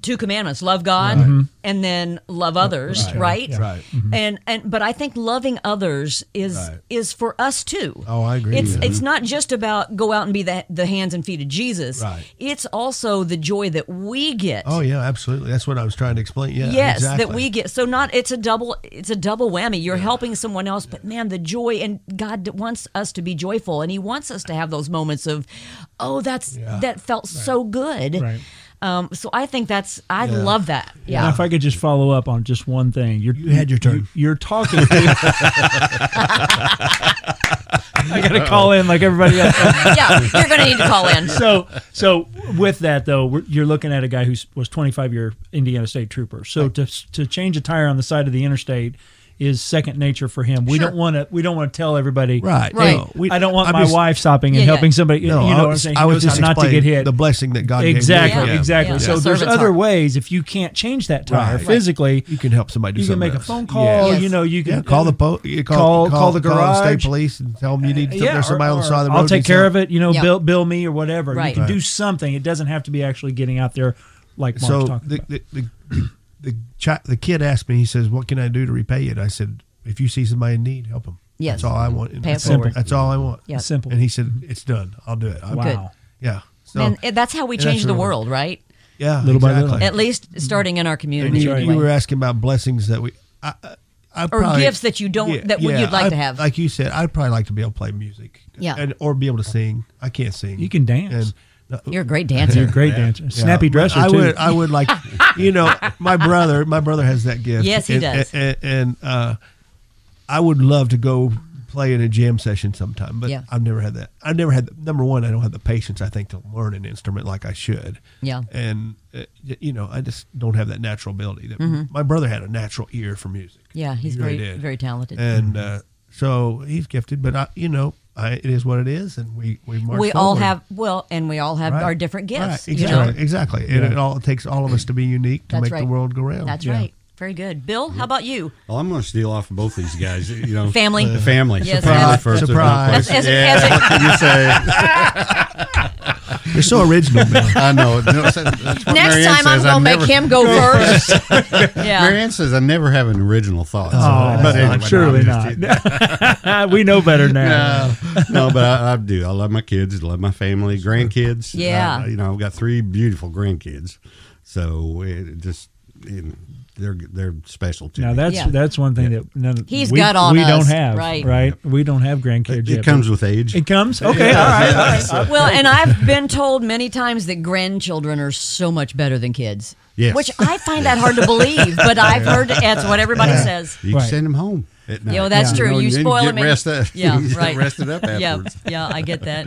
[SPEAKER 1] Two commandments: love God mm-hmm. and then love others.
[SPEAKER 3] Right.
[SPEAKER 1] Right,
[SPEAKER 3] Yeah. Right. Mm-hmm.
[SPEAKER 1] And and but I think loving others is
[SPEAKER 3] Right.
[SPEAKER 1] is for us too.
[SPEAKER 3] Oh, I agree.
[SPEAKER 1] It's
[SPEAKER 3] Yeah.
[SPEAKER 1] it's not just about go out and be the the hands and feet of Jesus.
[SPEAKER 3] Right.
[SPEAKER 1] It's also the joy that we get.
[SPEAKER 3] Oh yeah, absolutely. That's what I was trying to explain. Yeah,
[SPEAKER 1] yes
[SPEAKER 3] exactly.
[SPEAKER 1] that we get so not it's a double it's a double whammy you're helping someone else but man the joy and god wants us to be joyful and he wants us to have those moments of oh that's
[SPEAKER 3] Yeah.
[SPEAKER 1] that felt so good
[SPEAKER 2] Right.
[SPEAKER 1] Um, so i think that's i
[SPEAKER 3] Yeah.
[SPEAKER 1] love that
[SPEAKER 2] Now,
[SPEAKER 1] yeah
[SPEAKER 2] if I could just follow up on just one thing, you're,
[SPEAKER 3] You had your turn.
[SPEAKER 2] You, are talking. I got to call in like everybody else.
[SPEAKER 1] yeah you're gonna need to call in
[SPEAKER 2] so so with that though we're, you're looking at a guy who was 25 year indiana state trooper so to to change a tire on the side of the interstate is second nature for him we
[SPEAKER 1] Sure.
[SPEAKER 2] don't want to we don't want to tell everybody
[SPEAKER 3] Right.
[SPEAKER 1] Right.
[SPEAKER 3] No, we-
[SPEAKER 2] i don't want
[SPEAKER 3] I'm
[SPEAKER 2] my
[SPEAKER 3] just-
[SPEAKER 2] wife stopping and
[SPEAKER 1] Yeah, yeah.
[SPEAKER 2] helping somebody
[SPEAKER 3] No,
[SPEAKER 2] you know
[SPEAKER 3] I
[SPEAKER 2] what i'm
[SPEAKER 3] was,
[SPEAKER 2] saying
[SPEAKER 3] I was just
[SPEAKER 2] not to get hit
[SPEAKER 3] the blessing that God
[SPEAKER 2] exactly
[SPEAKER 3] gave.
[SPEAKER 1] Yeah.
[SPEAKER 2] exactly
[SPEAKER 1] Yeah.
[SPEAKER 2] so
[SPEAKER 1] Yeah.
[SPEAKER 2] there's
[SPEAKER 1] Servant's
[SPEAKER 2] other
[SPEAKER 1] heart.
[SPEAKER 2] ways if you can't change that tire
[SPEAKER 3] Right.
[SPEAKER 2] physically
[SPEAKER 3] You can help somebody do
[SPEAKER 2] you can
[SPEAKER 3] something
[SPEAKER 2] make a phone call
[SPEAKER 3] Yeah.
[SPEAKER 2] you know you can
[SPEAKER 3] Yeah, call the po- you call,
[SPEAKER 2] Call-
[SPEAKER 3] call,
[SPEAKER 2] call the
[SPEAKER 3] the
[SPEAKER 2] garage.
[SPEAKER 3] state police and tell them you need
[SPEAKER 2] yeah,
[SPEAKER 3] there's somebody
[SPEAKER 2] or-
[SPEAKER 3] on the side of the road.
[SPEAKER 2] I'll take care of it. You know, bill bill me or whatever. You can do something. It doesn't have to be actually getting out there like Mark's
[SPEAKER 3] So
[SPEAKER 2] talking about.
[SPEAKER 3] The, the, the, chi- the kid asked me. He says, "What can I do to repay it?" I said, "If you see somebody in need, help them."
[SPEAKER 1] Yes.
[SPEAKER 3] That's all I want. And
[SPEAKER 1] Pay it
[SPEAKER 3] that's,
[SPEAKER 2] forward.
[SPEAKER 3] that's all I want.
[SPEAKER 1] Yeah.
[SPEAKER 2] Simple.
[SPEAKER 3] And he said, "It's done. I'll do it." I,
[SPEAKER 2] Wow.
[SPEAKER 3] Yeah. So
[SPEAKER 1] and eh, that's how we change the world right
[SPEAKER 3] yeah,
[SPEAKER 2] Little by little.
[SPEAKER 1] at least starting in our community
[SPEAKER 3] you,
[SPEAKER 2] right.
[SPEAKER 3] you were asking about blessings that we, I, I, I
[SPEAKER 1] Or gifts that you don't- that would- you'd like
[SPEAKER 3] I-
[SPEAKER 1] to have.
[SPEAKER 3] Like you said, I'd probably like to be able to play music,
[SPEAKER 1] Yeah.
[SPEAKER 3] and or be able to sing. I can't sing.
[SPEAKER 2] You can dance.
[SPEAKER 3] And, no,
[SPEAKER 1] you're a great dancer
[SPEAKER 2] You're a great dancer. Snappy
[SPEAKER 3] Yeah,
[SPEAKER 2] dresser
[SPEAKER 3] I
[SPEAKER 2] too.
[SPEAKER 3] would, I would like, you know, my brother, my brother has that gift.
[SPEAKER 1] Yes, he
[SPEAKER 3] and,
[SPEAKER 1] does.
[SPEAKER 3] And, and uh, I would love to go play in a jam session sometime, but
[SPEAKER 1] Yeah.
[SPEAKER 3] I've never had that. I've never had number one. I don't have the patience. I think to learn an instrument like I should.
[SPEAKER 1] Yeah.
[SPEAKER 3] and uh, you know, I just don't have that natural ability. That my brother had a natural ear for music.
[SPEAKER 1] Mm-hmm. yeah he's
[SPEAKER 3] He really
[SPEAKER 1] very
[SPEAKER 3] did.
[SPEAKER 1] very talented
[SPEAKER 3] and uh, so he's gifted. But I, you know, I, it is what it is, and we we march
[SPEAKER 1] we all have well and we all have
[SPEAKER 3] Right.
[SPEAKER 1] our different gifts
[SPEAKER 3] Right,
[SPEAKER 1] you
[SPEAKER 3] exactly,
[SPEAKER 1] know?
[SPEAKER 3] exactly. And it all it takes all of us to be unique to
[SPEAKER 1] That's
[SPEAKER 3] make
[SPEAKER 1] right.
[SPEAKER 3] the world go round.
[SPEAKER 1] that's
[SPEAKER 2] Yeah.
[SPEAKER 1] right very good bill how about you
[SPEAKER 4] Well, I'm going to steal off of both these guys. You know,
[SPEAKER 1] Family.
[SPEAKER 4] the family.
[SPEAKER 1] Yes,
[SPEAKER 4] Family
[SPEAKER 1] as-
[SPEAKER 4] first.
[SPEAKER 3] Surprise.
[SPEAKER 1] As- as-
[SPEAKER 4] yeah,
[SPEAKER 1] as a-
[SPEAKER 4] you say?
[SPEAKER 3] You're so original, man.
[SPEAKER 4] I know. No, that's
[SPEAKER 1] next
[SPEAKER 4] Marianne
[SPEAKER 1] time i'm gonna make
[SPEAKER 4] never-
[SPEAKER 1] him go first yeah
[SPEAKER 4] Marianne says I never have an original thought. So,
[SPEAKER 2] Oh,
[SPEAKER 4] but anyway,
[SPEAKER 2] surely
[SPEAKER 4] I'm
[SPEAKER 2] not. we know better now.
[SPEAKER 4] No, no, but I, I do. I love my kids. love my family, grandkids.
[SPEAKER 1] Yeah.
[SPEAKER 4] Uh, you know, I've got three beautiful grandkids. So it just you know, they're they're special to
[SPEAKER 2] Now
[SPEAKER 4] me.
[SPEAKER 2] that's
[SPEAKER 1] Yeah.
[SPEAKER 2] that's one thing that none of,
[SPEAKER 1] He's
[SPEAKER 2] we,
[SPEAKER 1] got on
[SPEAKER 2] we
[SPEAKER 1] us,
[SPEAKER 2] don't have
[SPEAKER 1] right.
[SPEAKER 2] right we don't have grandkids
[SPEAKER 4] it,
[SPEAKER 2] yet.
[SPEAKER 4] comes with age.
[SPEAKER 2] It comes. Okay. All right. All right.
[SPEAKER 1] well and i've been told many times that grandchildren are so much better than kids
[SPEAKER 4] Yes.
[SPEAKER 1] which i find that hard to believe but i've heard that's what everybody says
[SPEAKER 4] You
[SPEAKER 2] Right.
[SPEAKER 4] send them home. At night.
[SPEAKER 1] Yo, that's
[SPEAKER 2] Yeah.
[SPEAKER 1] true.
[SPEAKER 4] know,
[SPEAKER 1] You
[SPEAKER 4] and then
[SPEAKER 1] spoil them.
[SPEAKER 4] Rest up.
[SPEAKER 1] Yeah,
[SPEAKER 4] get
[SPEAKER 1] right.
[SPEAKER 4] Rested up
[SPEAKER 1] Yeah,
[SPEAKER 4] afterwards.
[SPEAKER 1] yeah, I get that.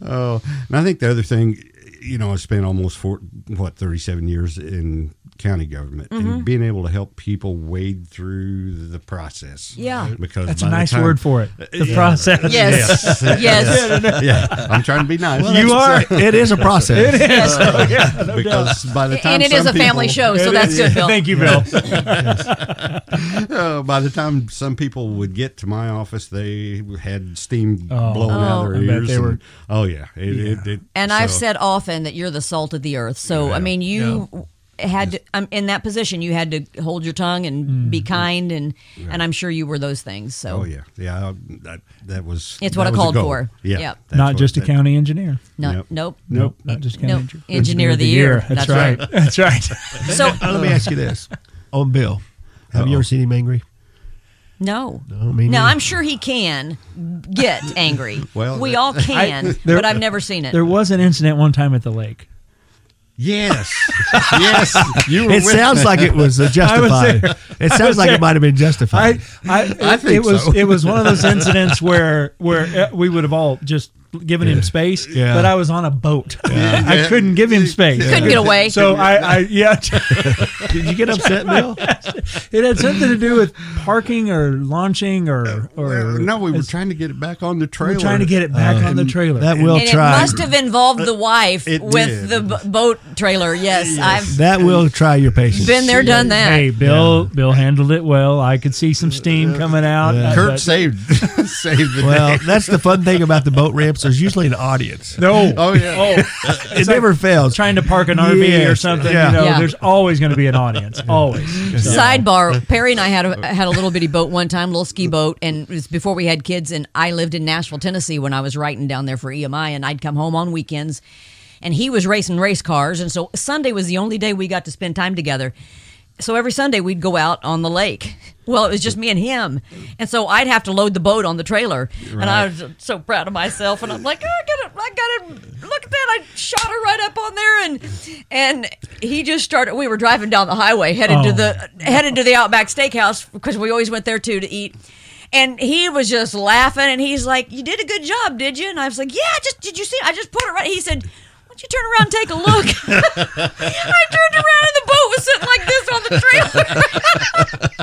[SPEAKER 4] Oh, and I think the other thing, you know, I spent almost four, what, 37 years in county government
[SPEAKER 1] Mm-hmm.
[SPEAKER 4] and being able to help people wade through the process.
[SPEAKER 1] Yeah.
[SPEAKER 4] Because
[SPEAKER 2] That's a nice
[SPEAKER 4] time-
[SPEAKER 2] word for it. The
[SPEAKER 4] Yeah.
[SPEAKER 2] process.
[SPEAKER 1] Yes, yes.
[SPEAKER 4] yeah, I'm trying to be nice.
[SPEAKER 2] You are.
[SPEAKER 3] It is a process.
[SPEAKER 2] It is. Oh, yeah, no doubt.
[SPEAKER 4] because by the time
[SPEAKER 1] And it is a family
[SPEAKER 4] people-
[SPEAKER 1] show, so that's
[SPEAKER 2] is.
[SPEAKER 1] good, Bill.
[SPEAKER 2] Thank you, Bill.
[SPEAKER 4] Uh, by the time some people would get to my office, they had steam
[SPEAKER 2] Oh.
[SPEAKER 4] blowing out
[SPEAKER 1] Oh.
[SPEAKER 4] of
[SPEAKER 2] I
[SPEAKER 4] their
[SPEAKER 2] bet
[SPEAKER 4] ears.
[SPEAKER 2] they
[SPEAKER 4] and-
[SPEAKER 2] were-
[SPEAKER 4] oh yeah, it, It, it,
[SPEAKER 1] And I've said often that you're the salt of the earth. So I mean, you had to, um, in that position, you had to hold your tongue and be kind, and and I'm sure you were those things. So
[SPEAKER 4] Oh yeah, yeah. That that was.
[SPEAKER 1] It's what I called for.
[SPEAKER 4] Yeah,
[SPEAKER 1] Yep.
[SPEAKER 2] Not just a
[SPEAKER 4] that-
[SPEAKER 2] county engineer.
[SPEAKER 1] no,
[SPEAKER 4] Nope.
[SPEAKER 1] nope.
[SPEAKER 4] Nope.
[SPEAKER 2] Not just county
[SPEAKER 1] Nope.
[SPEAKER 2] engineer.
[SPEAKER 1] Engineer of the year.
[SPEAKER 2] That's,
[SPEAKER 1] That's
[SPEAKER 2] right.
[SPEAKER 1] right.
[SPEAKER 2] That's right.
[SPEAKER 1] So
[SPEAKER 3] Now, let me ask you this: on Bill, have you ever seen him angry?
[SPEAKER 1] no,
[SPEAKER 3] No, me.
[SPEAKER 1] I'm sure he can get angry.
[SPEAKER 4] Well,
[SPEAKER 1] we
[SPEAKER 4] that-
[SPEAKER 1] all can,
[SPEAKER 2] there-
[SPEAKER 1] but I've never seen it.
[SPEAKER 2] there was an incident one time at the lake.
[SPEAKER 4] Yes, yes. You were
[SPEAKER 3] It
[SPEAKER 4] with
[SPEAKER 3] sounds
[SPEAKER 4] me.
[SPEAKER 3] like it was uh, justified.
[SPEAKER 2] there.
[SPEAKER 3] It sounds like
[SPEAKER 2] there.
[SPEAKER 3] it might have been justified.
[SPEAKER 2] I, I,
[SPEAKER 4] I
[SPEAKER 2] it,
[SPEAKER 4] think
[SPEAKER 2] it was
[SPEAKER 4] so.
[SPEAKER 2] it was one of those incidents where where uh, we would have all just given him space,
[SPEAKER 3] Yeah.
[SPEAKER 2] but I was on a boat. I couldn't give him space.
[SPEAKER 1] Couldn't get away.
[SPEAKER 2] So I, I yeah,
[SPEAKER 3] Did you get upset, Bill?
[SPEAKER 2] it had something to do with parking or launching or or
[SPEAKER 4] Well, no, we were trying to get it back on the trailer.
[SPEAKER 2] we're trying to get it back on the trailer.
[SPEAKER 3] That will
[SPEAKER 1] and
[SPEAKER 3] try.
[SPEAKER 1] it must have involved the wife
[SPEAKER 4] It
[SPEAKER 1] with
[SPEAKER 4] did.
[SPEAKER 1] the b- boat trailer. Yes, I've
[SPEAKER 3] that will try your patience.
[SPEAKER 1] been there, done that.
[SPEAKER 2] Hey, Bill. Bill handled it well. I could see some steam coming out.
[SPEAKER 3] Yeah.
[SPEAKER 2] uh,
[SPEAKER 4] Curt
[SPEAKER 2] but-
[SPEAKER 4] saved saved the
[SPEAKER 3] Well,
[SPEAKER 4] day.
[SPEAKER 3] that's the fun thing about the boat ramps. There's usually an audience.
[SPEAKER 2] no.
[SPEAKER 4] Oh, oh yeah.
[SPEAKER 3] Oh, it never fails.
[SPEAKER 2] Trying to park an RV or something,
[SPEAKER 3] Yeah.
[SPEAKER 2] you know,
[SPEAKER 1] Yeah.
[SPEAKER 2] there's always going to be an audience. Always. So-
[SPEAKER 1] Sidebar: Perry and I had a had a little bitty boat one time, little ski boat, and it was before we had kids. And I lived in Nashville, Tennessee, when I was writing down there for EMI, and I'd come home on weekends, and he was racing race cars, and so Sunday was the only day we got to spend time together. So every Sunday we'd go out on the lake. Well, it was just me and him, and so I'd have to load the boat on the trailer, and I was so proud of myself. And I'm like, oh, I got it, I got it. Look at that! I shot her right up on there, and and he just started. We were driving down the highway, headed to
[SPEAKER 2] Oh.
[SPEAKER 1] the headed to the Outback Steakhouse because we always went there too to eat. And he was just laughing, and he's like, "You did a good job, did you?" And I was like, "Yeah, just did you see? I just put it right." He said. Why don't you turn around and take a look? I turned around and the boat was sitting like this on the trailer.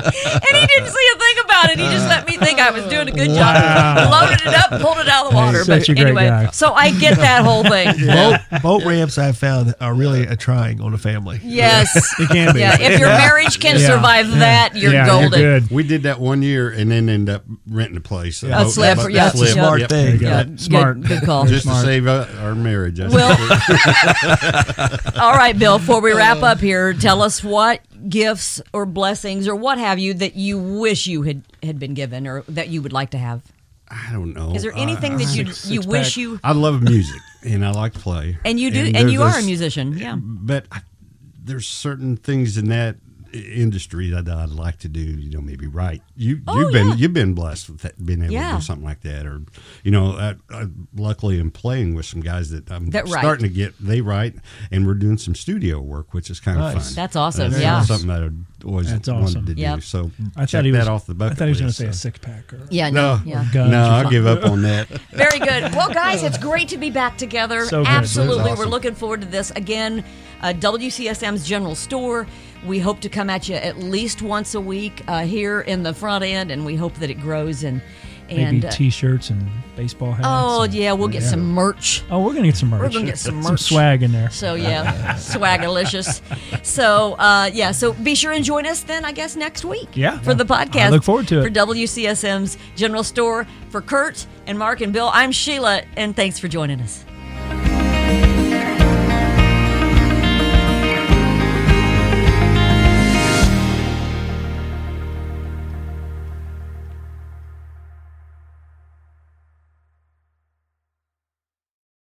[SPEAKER 1] and he didn't see a thing about it. He just let me think I was doing a good job.
[SPEAKER 2] Wow.
[SPEAKER 1] Loaded it up, pulled it out of the water.
[SPEAKER 2] Such
[SPEAKER 1] but
[SPEAKER 2] a great
[SPEAKER 1] anyway,
[SPEAKER 2] guy.
[SPEAKER 1] so I get that whole thing.
[SPEAKER 3] Boat, boat ramps I've found are really a trying on a family.
[SPEAKER 1] Yes.
[SPEAKER 2] It can be.
[SPEAKER 1] Yeah, if your marriage can
[SPEAKER 2] Yeah.
[SPEAKER 1] survive that, you're
[SPEAKER 2] yeah,
[SPEAKER 1] golden.
[SPEAKER 2] You're good.
[SPEAKER 4] We did that one year and then end up renting a place.
[SPEAKER 3] Yeah.
[SPEAKER 1] A slip,
[SPEAKER 4] boat-
[SPEAKER 1] yeah,
[SPEAKER 3] That's a smart
[SPEAKER 4] Yep.
[SPEAKER 3] thing.
[SPEAKER 1] Yeah,
[SPEAKER 2] Smart.
[SPEAKER 1] Good, good call.
[SPEAKER 4] Just
[SPEAKER 2] Smart.
[SPEAKER 4] to save uh, our marriage. I
[SPEAKER 1] Well-
[SPEAKER 4] think.
[SPEAKER 1] All right, Bill, before we wrap up here, tell us what gifts or blessings or what have you that you wish you had, had been given or that you would like to have.
[SPEAKER 4] I don't know.
[SPEAKER 1] Is there anything uh, that you
[SPEAKER 2] Six-
[SPEAKER 1] you
[SPEAKER 2] six
[SPEAKER 1] wish
[SPEAKER 2] pack.
[SPEAKER 1] you
[SPEAKER 4] I love music and I like to play.
[SPEAKER 1] and you do and,
[SPEAKER 4] there-
[SPEAKER 1] you are a musician, yeah.
[SPEAKER 4] But I, there's certain things in that industry that I'd like to do. You know, maybe write. You
[SPEAKER 1] Oh,
[SPEAKER 4] you've been
[SPEAKER 1] yeah.
[SPEAKER 4] you've been blessed with that, being able
[SPEAKER 1] Yeah.
[SPEAKER 4] to do something like that, or you know, I, I luckily am playing with some guys that I'm
[SPEAKER 1] That write.
[SPEAKER 4] starting to get. They write, and we're doing some studio work, which is kind of fun.
[SPEAKER 1] That's awesome,
[SPEAKER 4] That's
[SPEAKER 1] yeah.
[SPEAKER 4] something that I'd always
[SPEAKER 2] That's
[SPEAKER 4] wanted
[SPEAKER 2] awesome.
[SPEAKER 4] to do.
[SPEAKER 1] Yep.
[SPEAKER 4] So
[SPEAKER 2] I
[SPEAKER 4] check
[SPEAKER 2] thought he
[SPEAKER 4] that
[SPEAKER 2] was
[SPEAKER 4] off the bucket
[SPEAKER 2] I thought he was going to
[SPEAKER 4] list,
[SPEAKER 2] say a
[SPEAKER 4] so.
[SPEAKER 2] six pack. Or,
[SPEAKER 1] Yeah, no,
[SPEAKER 4] No,
[SPEAKER 1] yeah.
[SPEAKER 4] No, I'll give up on that.
[SPEAKER 1] Very good. Well, guys, it's great to be back together.
[SPEAKER 2] So good.
[SPEAKER 1] Absolutely.
[SPEAKER 4] Awesome.
[SPEAKER 1] We're looking forward to this. Again, uh, WCSM's General Store. We hope to come at you at least once a week uh, here in the front end, and we hope that it grows and. and
[SPEAKER 2] Maybe
[SPEAKER 1] uh,
[SPEAKER 2] T-shirts and baseball hats.
[SPEAKER 1] oh,
[SPEAKER 2] and-
[SPEAKER 1] yeah, we'll get some merch.
[SPEAKER 2] Oh, we're gonna get some merch.
[SPEAKER 1] We're gonna get some
[SPEAKER 2] Some swag in there.
[SPEAKER 1] So yeah, swagalicious. So uh, yeah, so be sure and join us then. I guess next week.
[SPEAKER 2] Yeah.
[SPEAKER 1] for the podcast.
[SPEAKER 2] I look forward to it.
[SPEAKER 1] for WCSM's General Store. For Curt and Mark and Bill, I'm Sheila, and thanks for joining us.